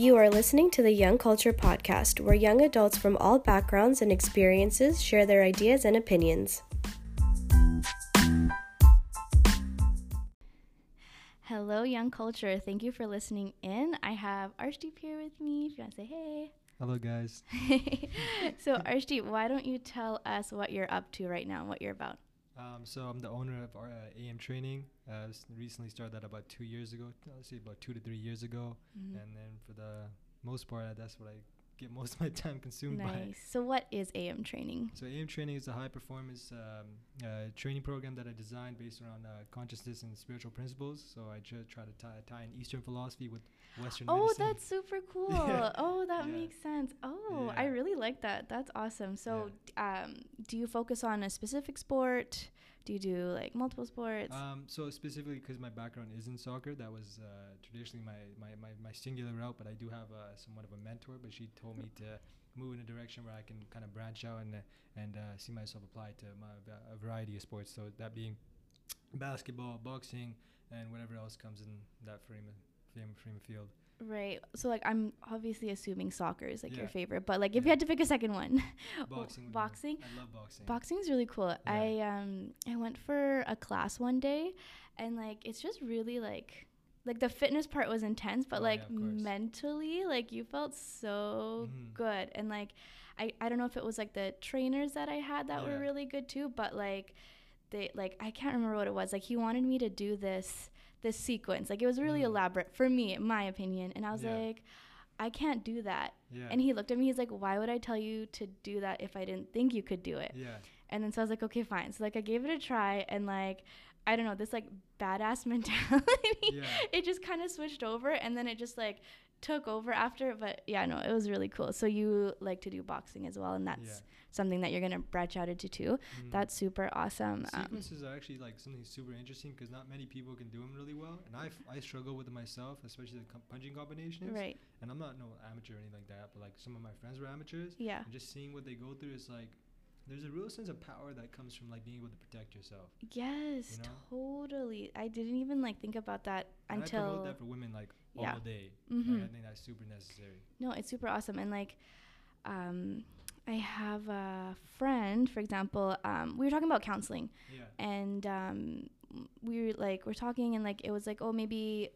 You are listening to the Young Culture Podcast, where young adults from all backgrounds and experiences share their ideas and opinions. Hello, Young Culture. Thank you for listening in. I have Arshdeep here with me. If you want to say hey. Hello, guys. so, Arshdeep, why don't you tell us what you're up to right now, and what you're about? Um, so I'm the owner of our uh, AM Training. Uh, recently started that about two years ago. I'll say about two to three years ago. Mm-hmm. And then for the most part, that's what I get most of my time consumed nice. by. So what is AM training? So AM training is a high performance um, uh, training program that I designed based around uh, consciousness and spiritual principles. So I try to tie, tie in Eastern philosophy with Western oh, medicine. that's super cool. yeah. Oh, that yeah. makes sense. Oh, yeah. I really like that. That's awesome. So um, do you focus on a specific sport? Do you do like multiple sports? Um, so specifically because my background is in soccer, that was uh, traditionally my, my, my, my singular route. But I do have uh, somewhat of a mentor. But she told me to move in a direction where I can kind of branch out and uh, and uh, see myself apply to my, a variety of sports. So that being basketball, boxing, and whatever else comes in that frame of, frame, frame field. Right. So like I'm obviously assuming soccer is like yeah. your favorite, but like if yeah. you had to pick a second one, boxing. boxing. I love boxing. Boxing is really cool. Yeah. I um I went for a class one day, and like it's just really like like the fitness part was intense, but oh, like mentally like you felt so mm. good, and like I I don't know if it was like the trainers that I had that were really good too, but like they like I can't remember what it was. Like he wanted me to do this this sequence. Like it was really mm. elaborate for me, in my opinion. And I was yeah. like, I can't do that. Yeah. And he looked at me. He's like, Why would I tell you to do that if I didn't think you could do it? Yeah. And then so I was like, Okay, fine. So like I gave it a try, and like I don't know this like badass mentality. Yeah. it just kind of switched over, and then it just like took over after. But yeah, no, it was really cool. So you like to do boxing as well, and that's. Yeah something that you're gonna branch out into too. Mm. That's super awesome. Um, sequences um, are actually like something super interesting because not many people can do them really well, and I, f- I struggle with it myself, especially the com- punching combinations. Right. And I'm not no amateur or anything like that, but like some of my friends were amateurs. Yeah. And just seeing what they go through is like there's a real sense of power that comes from like being able to protect yourself. Yes, you know? totally. I didn't even like think about that and until I promote that for women like yeah. all day. Mm-hmm. I think that's super necessary. No, it's super awesome and like um I have a friend, for example, um, we were talking about counseling, yeah. and um, we were like, we're talking, and like, it was like, oh, maybe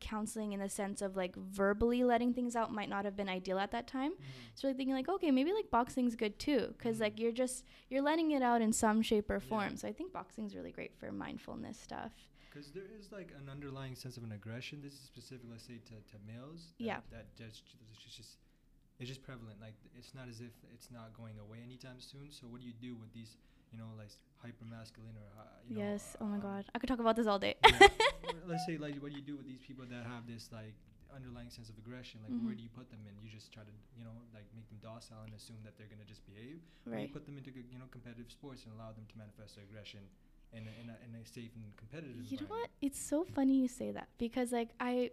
counseling in the sense of like verbally letting things out might not have been ideal at that time. Mm-hmm. So like thinking like, okay, maybe like boxing's good too, because mm-hmm. like you're just you're letting it out in some shape or form. Yeah. So I think boxing's really great for mindfulness stuff. Because there is like an underlying sense of an aggression. This is specific, let's say, to, to males. That, yeah. That just, it's just it's just prevalent. Like it's not as if it's not going away anytime soon. So what do you do with these, you know, like hyper masculine or uh, you yes. Know, oh my um, God, I could talk about this all day. yeah. Let's say like what do you do with these people that have this like underlying sense of aggression? Like mm-hmm. where do you put them in? You just try to you know like make them docile and assume that they're gonna just behave. Right. Or you put them into you know competitive sports and allow them to manifest their aggression. In a, in, a, in a safe and competitive you know what it's so funny you say that because like i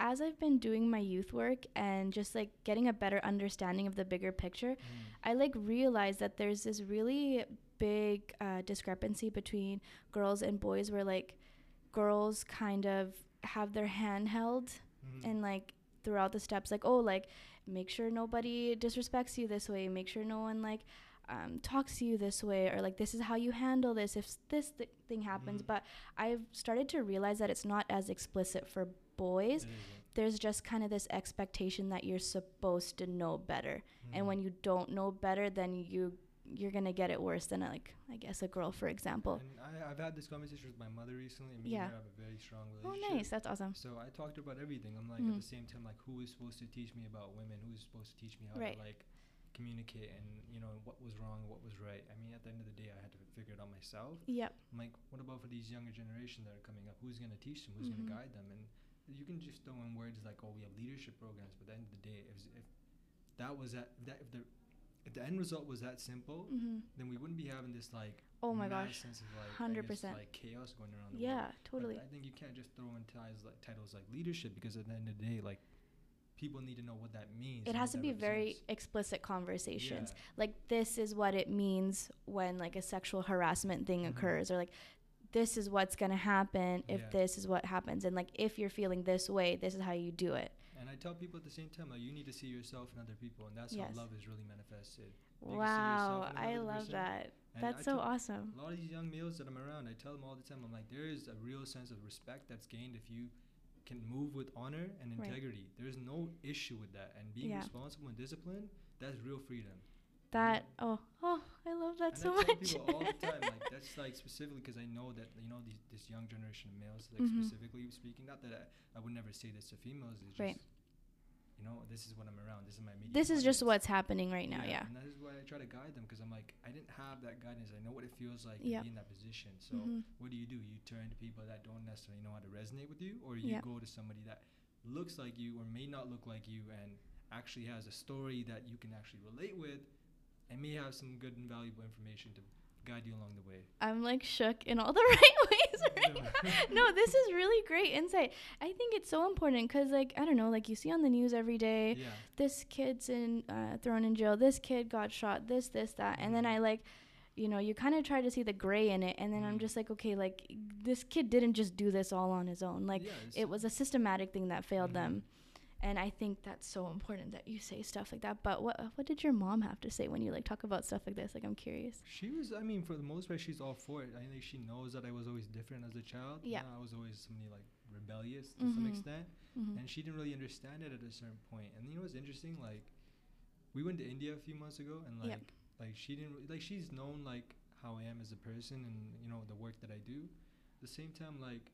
as I've been doing my youth work and just like getting a better understanding of the bigger picture, mm. I like realized that there's this really big uh, discrepancy between girls and boys where like girls kind of have their hand held mm. and like throughout the steps like oh like make sure nobody disrespects you this way make sure no one like um, talks to you this way or like this is how you handle this if this th- thing happens mm. but i've started to realize that it's not as explicit for boys there's just kind of this expectation that you're supposed to know better mm. and when you don't know better then you you're gonna get it worse than a, like I guess a girl, for example. And I, have had this conversation with my mother recently, and me yeah. and her have a very strong relationship. Oh, nice, that's awesome. So I talked about everything. I'm like mm. at the same time, like who is supposed to teach me about women? Who is supposed to teach me how right. to like communicate and you know what was wrong, what was right. I mean, at the end of the day, I had to figure it out myself. Yep. I'm like, what about for these younger generation that are coming up? Who's gonna teach them? Who's mm-hmm. gonna guide them? And you can just throw in words like, "Oh, we have leadership programs," but at the end of the day, if, if that was that, if that if the if the end result was that simple, mm-hmm. then we wouldn't be having this like oh my gosh, sense of like hundred percent like chaos going around. yeah, world. totally. But I think you can't just throw in ties like titles like leadership because at the end of the day, like people need to know what that means. It has to be very explicit conversations. Yeah. Like this is what it means when like a sexual harassment thing mm-hmm. occurs, or like this is what's gonna happen if yeah. this is what happens, and like if you're feeling this way, this is how you do it. And I tell people at the same time, like you need to see yourself and other people, and that's Yes. how love is really manifested. You Wow, I love that. and That's I so awesome. A lot of these young males that I'm around, I tell them all the time, I'm like, there is a real sense of respect that's gained if you can move with honor and Right. integrity. There's no issue with that, and being Yeah. responsible and disciplined, that's real freedom. That oh oh, I love that and so I tell much. people all the time, like that's like specifically because I know that you know these this young generation of males, like Mhm. specifically speaking. Not that I, I would never say this to females. It's Right. just you know this is what I'm around. This is my immediate. this is just what's happening right now. Yeah. And that is why I try to guide them because I'm like I didn't have that guidance. I know what it feels like Yep. to be in that position. So Mhm. what do you do? You turn to people that don't necessarily know how to resonate with you, or you Yep. go to somebody that looks like you or may not look like you and actually has a story that you can actually relate with and may have some good and valuable information to guide you along the way. I'm like shook in all the right ways right now. No, this is really great insight. I think it's so important because, like, I don't know, like you see on the news every day, Yeah. this kid's in uh, thrown in jail, this kid got shot, this, this, that, and then Mhm. I like, you know, you kind of try to see the gray in it, and then I'm Mhm. just like, okay, like this kid didn't just do this all on his own. Like yeah, it was a systematic thing that failed Mhm. them. And I think that's so important that you say stuff like that. But what what did your mom have to say when you like talk about stuff like this? Like I'm curious. She was, I mean, for the most part, she's all for it. I think she knows that I was always different as a child. Yeah. I was always somebody like rebellious to some Mhm. extent. Mm-hmm. and she didn't really understand it at a certain point. And you know what's interesting? Like, we went to India a few months ago, and like, Yep. like she didn't re- like she's known like how I am as a person, and you know the work that I do. At the same time, like,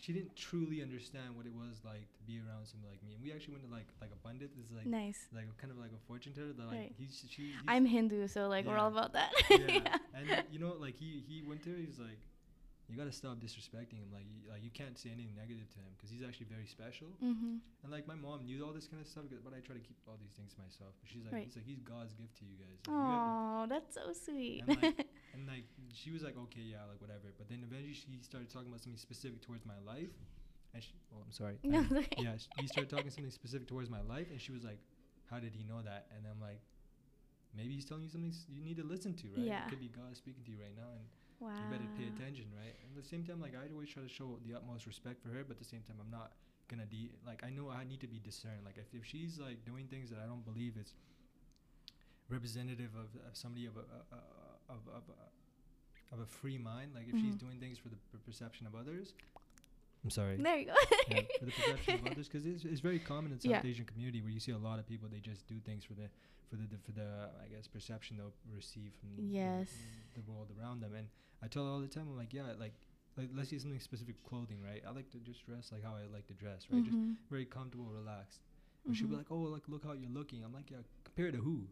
she didn't truly understand what it was like to be around somebody like me. And we actually went to like like a pundit. This is like nice. like kind of like a fortune teller. That like Right. he's she. He's, I'm Hindu, so like we're all about that. yeah. And you know, like he he went to. He's like, you gotta stop disrespecting him. Like you, like you can't say anything negative to him because he's actually very special. Mm-hmm. And like my mom knew all this kind of stuff, but I try to keep all these things to myself. But she's like, Right. he's like, he's God's gift to you guys. Like, Oh, that's so sweet. And, like, and like she was like, okay, yeah, like whatever. But then eventually she started talking about something specific towards my life, and she, oh, I'm sorry. no, Um, yeah, he started talking something specific towards my life, and she was like, how did he know that? And I'm like, maybe he's telling you something s- you need to listen to, right? Yeah. It could be God speaking to you right now, and Wow. you better pay attention, right? And at the same time, like I always try to show the utmost respect for her, but at the same time, I'm not gonna de like I know I need to be discerned. Like if, if she's like doing things that I don't believe is representative of, of somebody of a uh, of of a, of a free mind, like if she's Mhm. doing things for the per- perception of others. I'm sorry. There you go. yeah, for the perception of others, because it's, it's very common in South Yeah. Asian community where you see a lot of people they just do things for the for the, the for the I guess perception they'll receive from the- Yes. the, world around them. And I tell her all the time, I'm like, yeah, like like let's say something specific clothing, right? I like to just dress like how I like to dress, right? Just Mhm. very comfortable, relaxed. And she'll be Mhm. like, oh, like look how you're looking. I'm like, yeah, compared to who?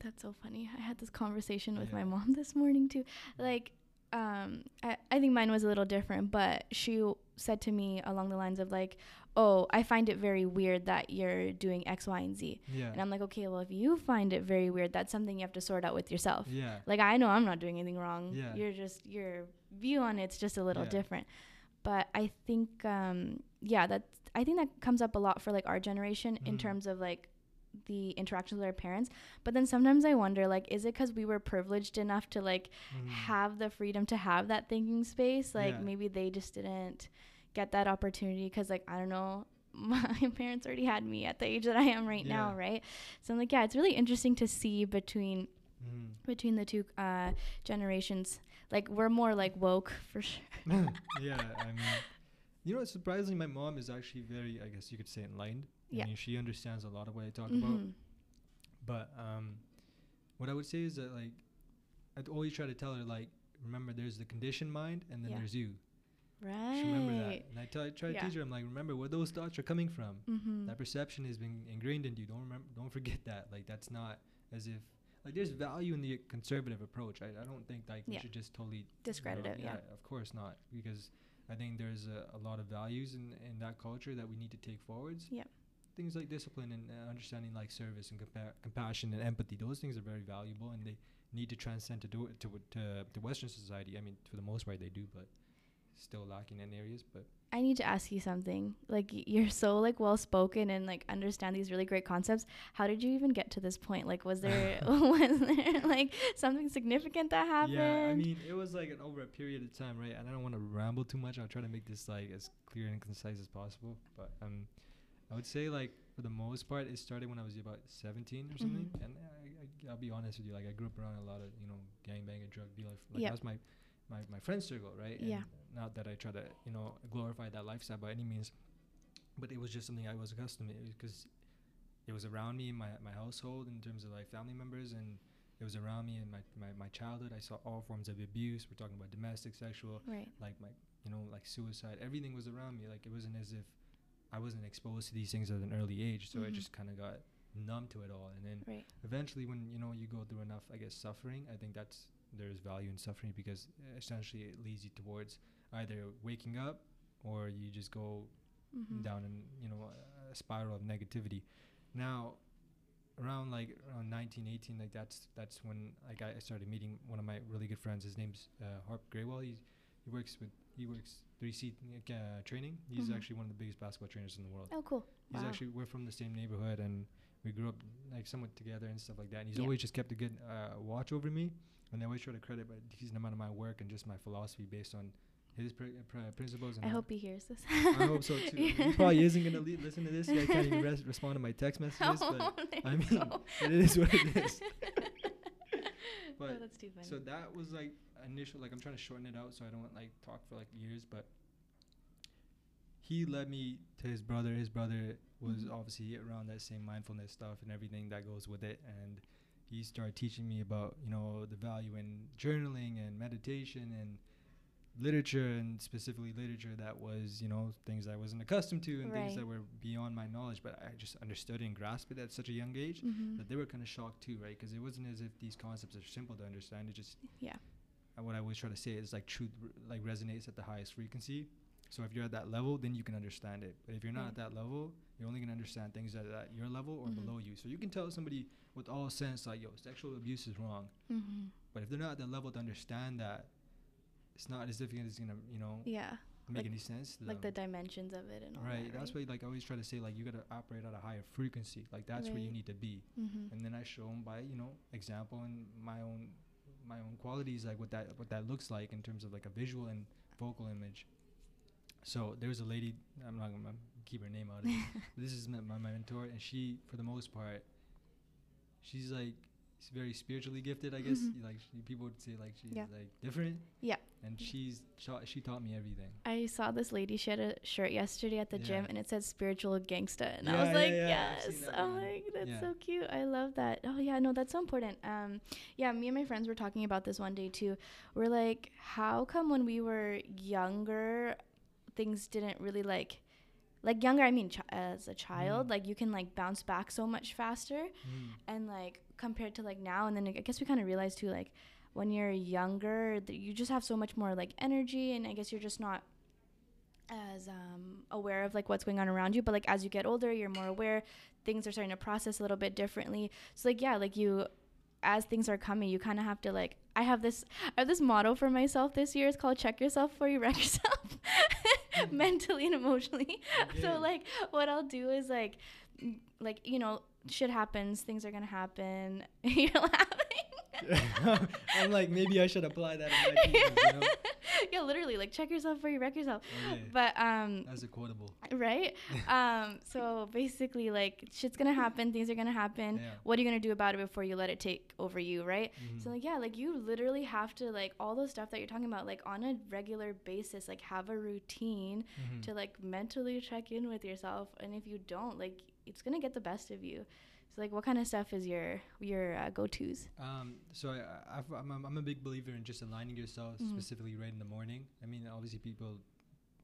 That's so funny. I had this conversation with my mom this morning too. Like, um, I, I think mine was a little different, but she said to me along the lines of like, "Oh, I find it very weird that you're doing X, Y, and Z." Yeah. And I'm like, "Okay, well, if you find it very weird, that's something you have to sort out with yourself." yeah. Like, I know I'm not doing anything wrong. Yeah. You're just your view on it's just a little Yeah. different. But I think, um, yeah, that I think that comes up a lot for like our generation in Mhm. terms of like the interactions with our parents. But then sometimes I wonder, like, is it because we were privileged enough to like Mhm. have the freedom to have that thinking space? Like Yeah. maybe they just didn't get that opportunity because, like, I don't know. My parents already had me at the age that I am right now, right? So I'm like, yeah, it's really interesting to see between Mhm. between the two uh, generations. Like we're more like woke for sure. yeah, I mean, you know, surprisingly, my mom is actually very, I guess you could say, enlightened. Yeah. I mean, she understands a lot of what I talk about. Mhm. But um, what I would say is that like, I'd always try to tell her like, remember, there's the conditioned mind, and then Yeah. there's you. Right. She remember that. And I tell, I try to Yeah. teach her. I'm like, remember where those thoughts are coming from. Mm-hmm. That perception has been ingrained in you. Don't remember. Don't forget that. Like that's not as if like there's value in the conservative approach. I, I don't think like we should just totally Discredit you it, yeah. Of course not, because I think there's a, a lot of values in in that culture that we need to take forwards. Yep. Things like discipline and uh, understanding like service and compa- compassion and empathy. Those things are very valuable and they need to transcend to do it to to the Western society. I mean, for the most part they do, but still lacking in areas. But I need to ask you something. Like you're so like well spoken and like understand these really great concepts. How did you even get to this point? Like was there was there like something significant that happened? Yeah, I mean, it was like an over a period of time, right? And I don't want to ramble too much. I'll try to make this like as clear and concise as possible. But um, I would say like for the most part, it started when I was about 17 or something. Mhm. And I, I, I'll be honest with you, like I grew up around a lot of you know gangbang and drug dealer. Like Yep. that's my, my my friend circle, right? Yeah. And not that I try to you know glorify that lifestyle by any means, but it was just something I was accustomed to because it was around me in my my household in terms of like family members and. It was around me in my, my, my childhood. I saw all forms of abuse. We're talking about domestic, sexual, Right. like my you know like suicide everything was around me like it wasn't as if i wasn't exposed to these things at an early age so i Mhm. just kind of got numb to it all and then Right. eventually when you know you go through enough i guess suffering i think that's there's value in suffering because essentially it leads you towards either waking up or you just go Mhm. down in you know a spiral of negativity now around like around 19 18 like that's that's when like i I started meeting one of my really good friends his name's uh, harp Grewal he he works with he works 3c uh, training he's Mhm. actually one of the biggest basketball trainers in the world Oh, cool. he's wow. actually we're from the same neighborhood and we grew up like somewhat together and stuff like that and he's Yeah. always just kept a good uh, watch over me and i always try to credit a decent amount of my work and just my philosophy based on his pr- pr- principles and I hope he hears this. I hope so too. He probably isn't gonna le- listen to this. I can't even res- respond to my text messages, Oh, there I mean, it is what it is. oh, But that's too funny. so that was like initial. Like I'm trying to shorten it out so I don't like talk for like years. But he led me to his brother. His brother was Mhm. obviously around that same mindfulness stuff and everything that goes with it. And he started teaching me about you know the value in journaling and meditation and literature and specifically literature that was you know things I wasn't accustomed to and things that were beyond my knowledge but I just understood and grasped it at such a young age Mhm. that they were kind of shocked too right because it wasn't as if these concepts are simple to understand it just Yeah. what I always try to say is like truth r- like resonates at the highest frequency so if you're at that level then you can understand it but if you're not Right. at that level you're only going to understand things that are at your level or Mhm. below you so you can tell somebody with all sense like yo sexual abuse is wrong Mhm. but if they're not at that level to understand that it's not as if it's gonna you know Yeah. make Like- any sense to Like the dimensions of it and all right that. that's why like i always try to say like you gotta operate at a higher frequency like that's where you need to be Mm-hmm. and then i show them by you know example and my own my own qualities like what that what that looks like in terms of like a visual and vocal image so there's a lady i'm not gonna keep her name out of it this is my, my mentor and she for the most part she's like very spiritually gifted i guess Mhm. like she, people would say like she's Yeah. like different Yeah. And she's she taught me everything I saw this lady. She had a shirt yesterday at the gym, and it said "spiritual gangsta," and Yeah, I was yeah, like, yeah, "Yes!" I'm like, "That's Yeah. so cute. I love that." Oh yeah, no, that's so important. Um, yeah, me and my friends were talking about this one day too. We're like, "How come when we were younger, things didn't really like." Like younger, I mean, ch- as a child, Mhm. like you can like bounce back so much faster, Mm. and like compared to like now and then i guess we kind of realized too like when you're younger th- you just have so much more like energy and i guess you're just not as um, aware of like what's going on around you. But like as you get older you're more aware. Things are starting to process a little bit differently. So like yeah like you as things are coming you kind of have to like i have this i have this motto for myself this year. It's called check yourself before you wreck yourself mentally and emotionally. So like what i'll do is like m- like you know shit happens things are gonna happen you're laughing i'm like maybe i should apply that in my pieces, you know yeah literally like check yourself before you wreck yourself Okay. but um that's a quotable right um so basically like shit's gonna happen things are gonna happen Yeah. what are you gonna do about it before you let it take over you right so Mhm. like yeah like you literally have to like all those stuff that you're talking about like on a regular basis like have a routine Mhm. to like mentally check in with yourself and if you don't like it's gonna get the best of you so like what kind of stuff is your your uh, go-to's Um, so I, I've, I'm, I'm a big believer in just aligning yourself Mhm. specifically right in the morning. I mean, obviously people,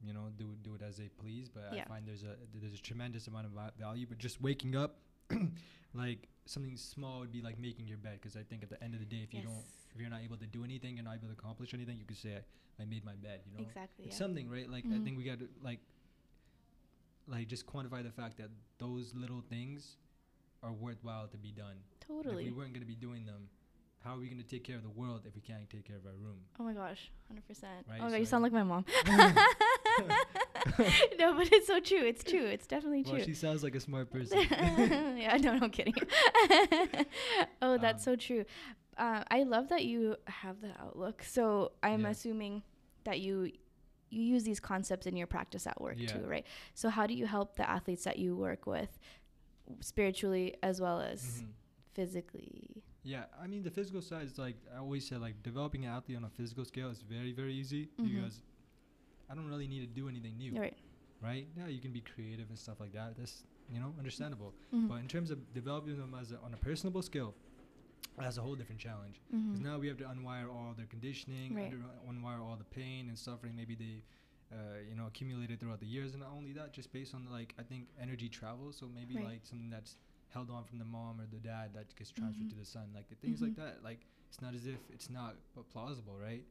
you know, do do it as they please, but Yeah. I find there's a there's a tremendous amount of va- value. But just waking up, like something small would be like making your bed, because I think at the end of the day, if you don't, if you're not able to do anything, you're not able to accomplish anything, you could say I, I made my bed. You know, exactly it's yeah. something, right? Like I Mhm. think we got to like, like just quantify the fact that those little things are worthwhile to be done. And If totally we weren't going to be doing them, how are we going to take care of the world if we can't take care of our room? oh my gosh 100% Right, oh my god you sound like my mom no but it's so true it's true it's definitely Well, true she sounds like a smart person. yeah, no, no, I'm kidding. oh, that's Um, so true. Uh, I love that you have that outlook. So I'm Yeah. assuming that you you use these concepts in your practice at work Yeah. too, right? So how do you help the athletes that you work with spiritually as well as Mhm. physically? Yeah, I mean the physical side is like I always say like developing an athlete on a physical scale is very very easy Mhm. because I don't really need to do anything new, Right. right? Yeah, you can be creative and stuff like that. That's you know understandable. Mhm. But in terms of developing them as a, on a personable scale, that's a whole different challenge. Because Mhm. now we have to unwire all their conditioning, Right. under, unwire all the pain and suffering maybe they, uh, you know, accumulated throughout the years. And not only that, just based on like I think energy travels. So maybe Right. like something that's held on from the mom or the dad that gets transferred Mhm. to the son, like things like Mhm. that. Like it's not as if it's not plausible, right?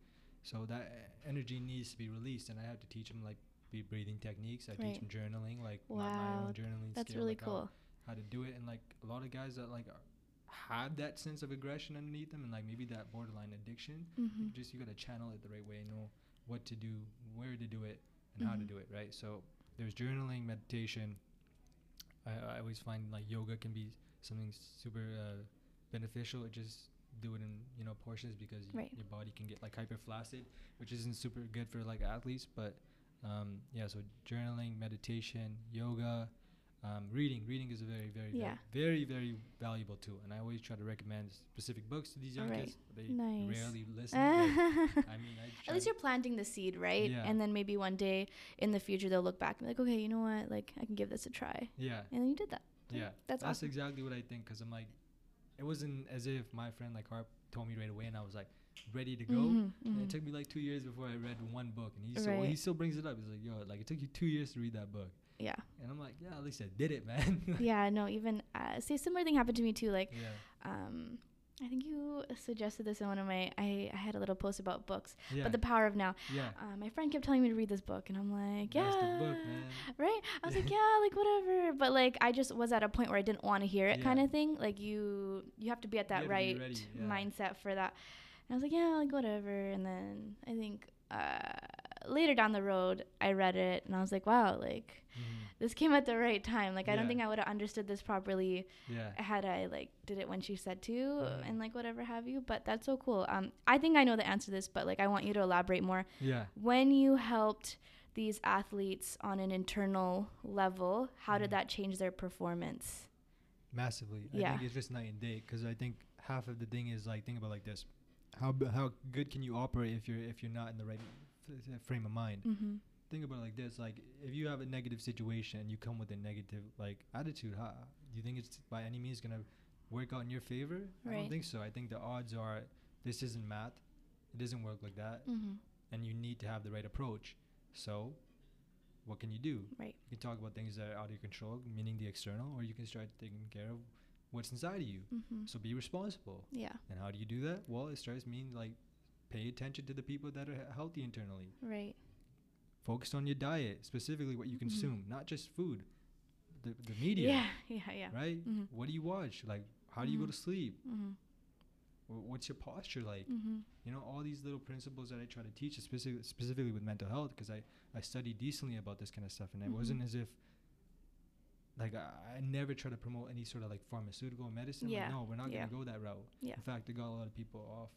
So that energy needs to be released, and I have to teach them like be breathing techniques. I Right. teach them journaling, like my, my Wow, own journaling. That's skill, really like how- cool. how to do it and like a lot of guys that like are, have that sense of aggression underneath them and like maybe that borderline addiction hmm just you got to channel it the right way know what to do where to do it and how to Mhm. do it right? So there's journaling meditation. I, I always find like yoga can be something super uh, beneficial just do it in you know portions because y- your body can get like hyper flaccid which isn't super good for like athletes but um, yeah so journaling meditation yoga um, reading reading is a very very Yeah. very, very very valuable tool and i always try to recommend specific books to these young Right. kids they Nice. rarely listen i mean I At least you're planting the seed, right? Yeah. And then maybe one day in the future they'll look back and be like, okay, you know what? Like I can give this a try. yeah And then you did that. Yeah that's that's awesome. exactly what i think because i'm like it wasn't as if my friend like harp told me right away and i was like ready to go Mhm, And mhm. it took me like two years before I read one book, and he still Right. he still brings it up. He's like, "Yo, like it took you two years to read that book," yeah. and I'm like, "Yeah, at least I did it, man." yeah. No. Even uh, see, a similar thing happened to me too. Like, yeah, um, I think you suggested this in one of my. I, I had a little post about books, yeah, but the power of now. yeah. Uh, my friend kept telling me to read this book, and I'm like, yeah, book, right. I was like, yeah, like whatever. But like, I just was at a point where I didn't want to hear it, Yeah. kind of thing. Like you, you have to be at that have to be right ready, mindset for that. And I was like, yeah, like whatever. And then I think uh, later down the road, I read it, and I was like, wow, like Mhm. this came at the right time. Like I don't think I would have understood this properly Yeah, had I like did it when she said to Mhm. and like whatever have you. But that's so cool. Um, I think I know the answer to this, but like I want you to elaborate more. yeah. When you helped these athletes on an internal level, how did Mhm. that change their performance? Massively. I Yeah. think it's just night and day because I think half of the thing is like think about like this: how b- how good can you operate if you're if you're not in the right frame of mind? Mm-hmm. think about it like this like if you have a negative situation and you come with a negative like attitude how do you think it's by any means to work out in your favor i don't think so i think the odds are this isn't math it doesn't work like that Mm-hmm. and you need to have the right approach so what can you do Right. you can talk about things that are out of your control meaning the external or you can start taking care of what's inside of you Mm-hmm. so be responsible Yeah. and how do you do that well it starts meaning like pay attention to the people that are healthy internally Right. focus on your diet specifically what you Mhm. consume not just food the, the media Yeah. Yeah. Yeah. right Mhm. what do you watch like how do you go Mhm. to sleep Mm-hmm. What's your posture like Mm-hmm. you know all these little principles that i try to teach specific, specifically with mental health because I, I studied decently about this kind of stuff and it wasn't as if like I, I never try to promote any sort of like pharmaceutical medicine Yeah, like, no we're not yeah. going to go that route Yeah. in fact it got a lot of people off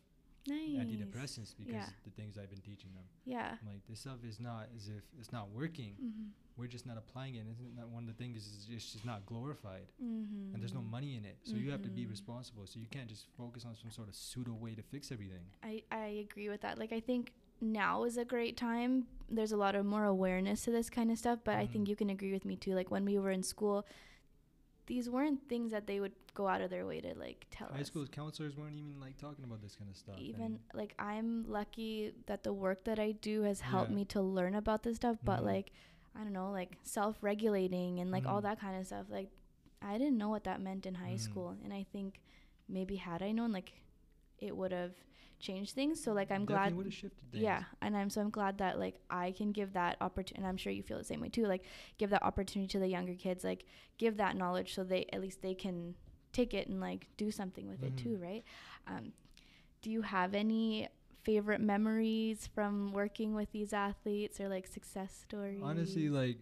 Nice. antidepressants because Yeah. the things i've been teaching them Yeah. I'm like this stuff is not as if it's not working Mm-hmm. we're just not applying it. Isn't that one of the things is it's just not glorified, Mm-hmm. and there's no money in it. So you have to be Mhm. responsible. So you can't just focus on some sort of pseudo way to fix everything. I, I agree with that. Like I think now is a great time. There's a lot of more awareness to this kind of stuff, but I think Mhm. you can agree with me too. Like when we were in school, these weren't things that they would go out of their way to like tell High us. school counselors weren't even like talking about this kind of stuff. Even and like I'm lucky that the work that I do has helped Yeah. me to learn about this stuff, but Mhm. like I don't know, like self-regulating and like all Mhm. that kind of stuff. Like I didn't know what that meant in high Mhm. school, and I think maybe had I known, like it would have changed things. So like I'm definitely glad would have shifted things. yeah and i'm so i'm glad that like i can give that opportunity and i'm sure you feel the same way too like give that opportunity to the younger kids like give that knowledge so they at least they can take it and like do something with it Mhm. too right um, do you have any favorite memories from working with these athletes or like success stories Honestly, like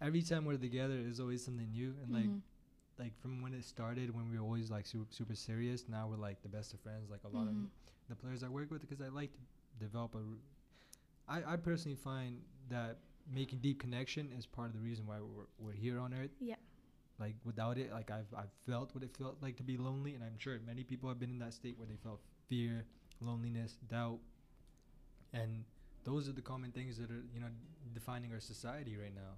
every time we're together, there's always something new. And like Mhm. Like from when it started, when we were always like super super serious, now we're like the best of friends. Like a lot Mhm. of the players I work with, because I like to develop a I, I personally find that making deep connection is part of the reason why we're, we're here on earth Yeah. like without it like I've, I've felt what it felt like to be lonely and i'm sure many people have been in that state where they felt fear loneliness doubt and those are the common things that are you know defining our society right now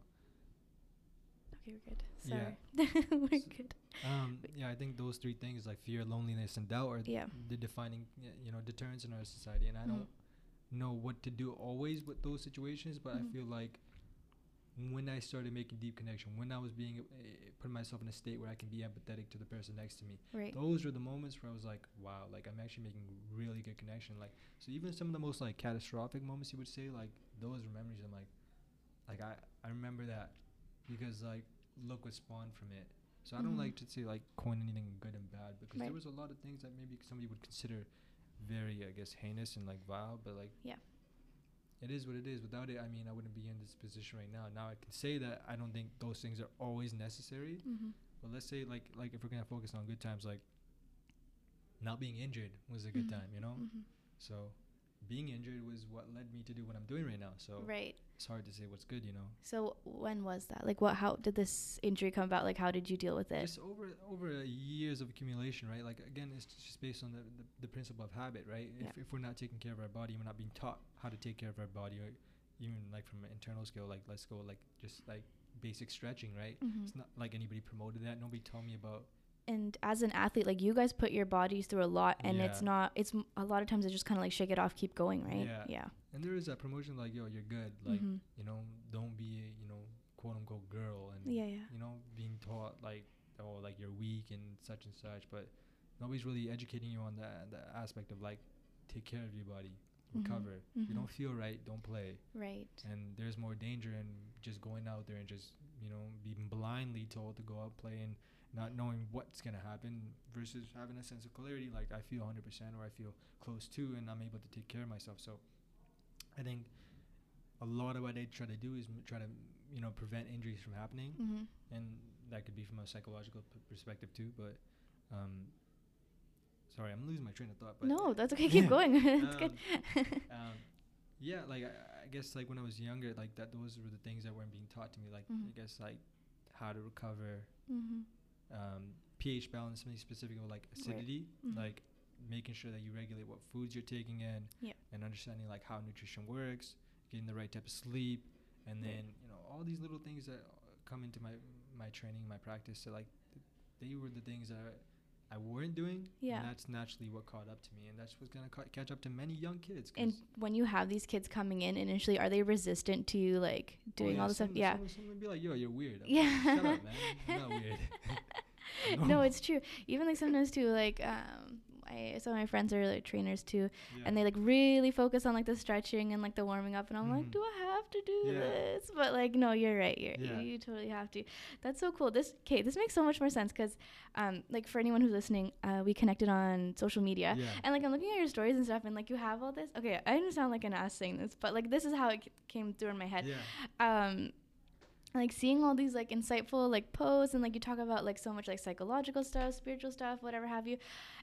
Okay, we're good. Yeah. We're S- good. um, yeah i think those three things like fear loneliness and doubt are Yeah. the defining you know deterrents in our society and i Mhm. don't know what to do always with those situations but Mhm. i feel like when i started making deep connection when i was being uh, putting myself in a state where i can be empathetic to the person next to me Right. those were the moments where i was like wow like i'm actually making really good connection like so even some of the most like catastrophic moments you would say like those are memories i'm like like i i remember that because like look what spawned from it so i don't Mhm. like to say like coin anything good and bad because Right. there was a lot of things that maybe somebody would consider very i guess heinous and like vile but like Yeah. it is what it is without it i mean i wouldn't be in this position right now now i can say that i don't think those things are always necessary Mm-hmm. but let's say like like if we're gonna focus on good times like not being injured was a good Mhm. time you know Mm-hmm. so being injured was what led me to do what i'm doing right now so Right. it's hard to say what's good you know So when was that? Like, what? How did this injury come about? Like, how did you deal with it? just over over years of accumulation right like again it's just based on the, the, the principle of habit right Yeah. if, if we're not taking care of our body we're not being taught how to take care of our body or even like from an internal skill like let's go like just like basic stretching right Mm-hmm. it's not like anybody promoted that nobody told me about And as an athlete, like you guys put your bodies through a lot, and it's not. It's m- a lot of times it's just kind of like shake it off, keep going, right? Yeah. Yeah. and there is that promotion like yo you're good like Mhm. you know don't be a, you know quote unquote girl and Yeah. Yeah. you know being taught like oh like you're weak and such and such but nobody's really educating you on that the aspect of like take care of your body Mhm. recover if you don't feel right don't play Right. and there's more danger in just going out there and just you know being blindly told to go out play and not knowing what's going to happen versus having a sense of clarity like i feel 100% or i feel close to and i'm able to take care of myself so i think a lot of what i try to do is m- try to you know prevent injuries from happening Mm-hmm. and that could be from a psychological p- perspective too but um sorry i'm losing my train of thought but No, that's okay. Keep going. it's good. um, yeah, like I, I guess like when I was younger, like that those were the things that weren't being taught to me. Like Mhm. I guess like how to recover, mm-hmm. Um, pH balance, something specific like acidity, Mhm. like making sure that you regulate what foods you're taking in, Yeah. and understanding like how nutrition works, getting the right type of sleep, and Right. then you know all these little things that uh, come into my my training, my practice. So like th- they were the things that I weren't doing. Yeah. And that's naturally what caught up to me, and that's what's gonna ca- catch up to many young kids. And when you have these kids coming in initially, are they resistant to like Oh, doing yeah, all this stuff? Yeah. Some, some would be like, yo, you're weird. I'm Yeah. Like, Shut up, man. I'm not weird. no, No. it's true. Even like sometimes too, like um, I some of my friends are like trainers too, and they like really focus on like the stretching and like the warming up, and I'm like, Mhm. do I have to do Yeah. this? But like, no, you're right. You're, Yeah. You totally have to. That's so cool. This okay, this makes so much more sense because, um, like for anyone who's listening, uh, we connected on social media. Yeah. And like I'm looking at your stories and stuff, and like you have all this. Okay, I didn't sound like an ass saying this, but like this is how it c- came through in my head Yeah. um like seeing all these like insightful like posts and like you talk about like so much like psychological stuff spiritual stuff whatever have you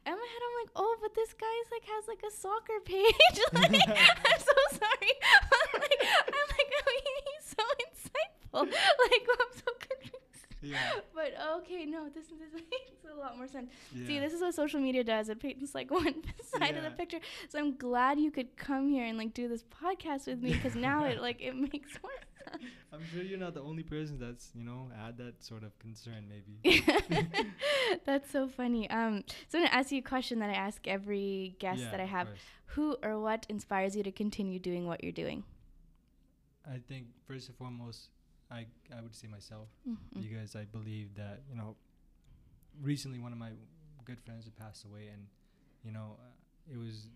and in my head i'm like oh but this guy's like has like a soccer page like i'm so sorry i'm like i'm like oh, he's so insightful like i'm so confused Yeah. but okay no this this makes a lot more sense Yeah. See, this is what social media does. It paints like one side of the picture. So I'm glad you could come here and like do this podcast with me because now it like it makes more sense. I'm sure you're not the only person that's you know had that sort of concern. Maybe. That's so funny. Um, so I'm gonna ask you a question that I ask every guest Yeah, that I have. Who or what inspires you to continue doing what you're doing? I think first and foremost, I I would say myself Mhm. because I believe that you know, recently one of my good friends had passed away, and you know, uh, it was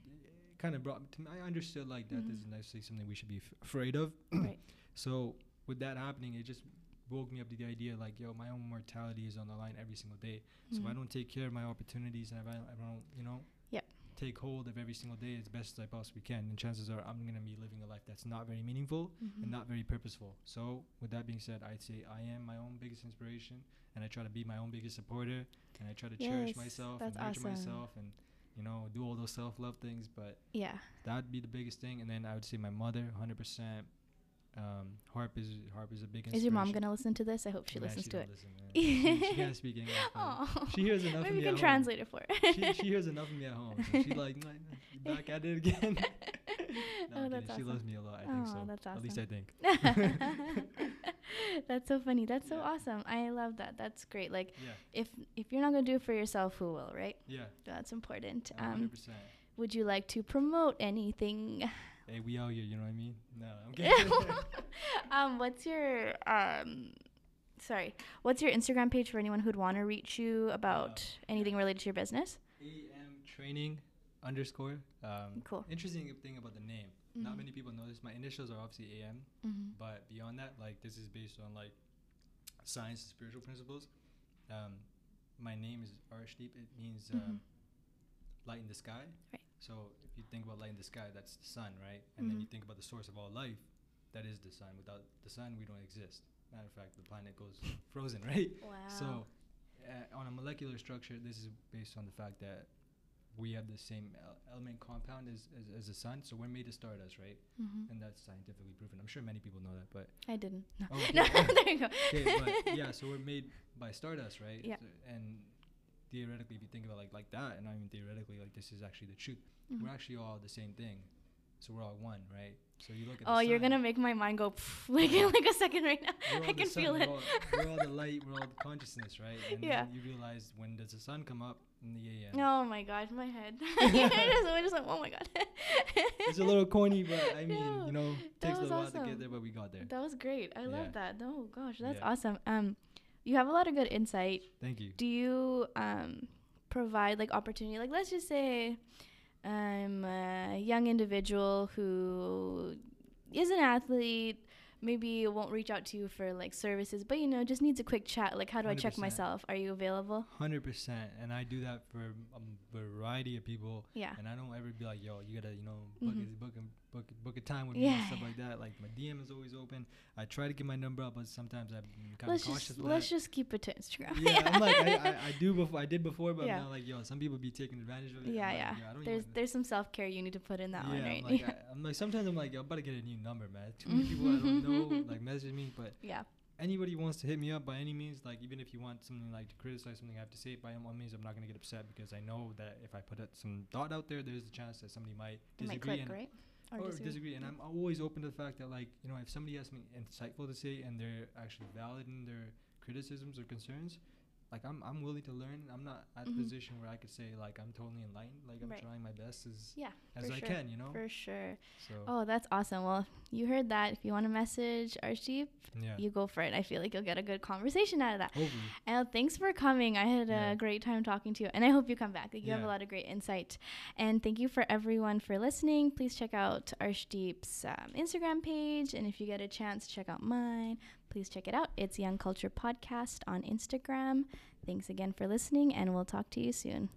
kind of brought to me. I understood like that Mhm. isn't necessarily something we should be f- afraid of. Right. So with that happening, it just woke me up to the idea like, yo, my own mortality is on the line every single day. So if I Mhm. don't take care of my opportunities and if I, I don't, you know, Yep. take hold of every single day as best as I possibly can, then chances are I'm gonna be living a life that's not very meaningful Mhm. and not very purposeful. So with that being said, I'd say I am my own biggest inspiration, and I try to be my own biggest supporter, and I try to cherish myself and nurture awesome. myself, and you know, do all those self love things. But Yeah. that'd be the biggest thing. And then I would say my mother, hundred percent. Um, harp is harp is a big. Is your mom gonna listen to this? I hope she Man, listens to it. listen, she, she can't speak English. She hears enough of Maybe you can at home. translate it for her. she, she hears enough of me at home. So she's like, "Nah, nah, you back at it again. no, Oh, that's awesome. She loves me a lot. I think Aw, so. that's At least I think. that's so funny. That's so Yeah. awesome. I love that. That's great. Like Yeah, if if you're not gonna do it for yourself, who will, right? yeah, That's important. a Um, hundred percent. would you like to promote anything? Hey, we out here. You know what I mean? No, I'm kidding. um, what's your um, sorry, what's your Instagram page for anyone who'd want to reach you about anything related to your business? AM training underscore. Um, Cool. Interesting thing about the name. Not Mhm. many people know this. My initials are obviously AM, Mm-hmm. but beyond that, like this is based on like science and spiritual principles. Um, my name is Arshdeep. It means um, Mhm. light in the sky. Right. So you think about light in the sky, that's the sun, right? And then you Mhm. think about the source of all life, that is the sun. Without the sun, we don't exist. Matter of fact, the planet goes frozen, right? Wow. So, uh, on a molecular structure, this is based on the fact that we have the same el- element compound as, as, as the sun. So we're made of stardust, right? mm-hmm. And that's scientifically proven. I'm sure many people know that, but I didn't. No. Oh, okay. no, there you go. okay, but yeah. So we're made by stardust, right? Yeah. So- and theoretically, if you think about it like like that, and not even theoretically, like this is actually the truth. Mhm. We're actually all the same thing. So we're all one, right? So you look at. Oh, you're sun, gonna make my mind go pff, like in like a second right now. I can sun, feel we're it. All, we're all the light. We're all the consciousness, right? And Yeah. then you realize when does the sun come up in the AM? Oh my gosh, my head. I just, went, oh my god. It's a little corny, but I mean, No, you know, takes a little while to get there, but we got there. That was great. I Yeah. love that. Oh gosh, that's Yeah. awesome. Um, you have a lot of good insight. Thank you. Do you um provide like opportunity? Like, let's just say I'm a young individual who is an athlete. Maybe won't reach out to you for like services, but you know, just needs a quick chat. Like, how do I check myself? Are you available? Hundred percent, and I do that for a variety of people. Yeah. And I don't ever be like, yo, you gotta, you know, book Mhm. a, book book a, book a time with me and stuff yeah. like that. Like my DM is always open. I try to get my number up, but sometimes I'm kind of cautious. just let's that. just keep it to Instagram. yeah, I'm like, I, I, I do before, I did before, but Yeah. I'm not like, yo, some people be taking advantage of it. Yeah, like, yeah. yo, I There's there's some self care you need to put in that yeah, one, right? I'm like, I, I'm like, sometimes I'm like, yo, I'm about to get a new number, man. Too many people I don't know like message me, but yeah. anybody wants to hit me up by any means, like even if you want something like to criticize something I have to say, by all means, I'm not gonna get upset because I know that if I put some thought out there, there's a chance that somebody might It might disagree click, and right? Or, disagree. And I'm always open to the fact that like you know if somebody has something insightful to say and they're actually valid in their criticisms or concerns. Like I'm, I'm willing to learn. I'm not at the position where I could say like I'm totally enlightened. Like I'm Right. trying my best as Yeah, as for I can, you know. For sure. So Oh, that's awesome. Well, you heard that. If you want to message Archie, yeah, you go for it. I feel like you'll get a good conversation out of that. hopefully. And thanks for coming. I had Yeah. a great time talking to you, and I hope you come back. Like, you have a lot of great insight. And thank you for everyone for listening. Please check out Arshdeep's um, Instagram page, and if you get a chance, check out mine. Please check it out. It's Young Culture Podcast on Instagram. Thanks again for listening, and we'll talk to you soon.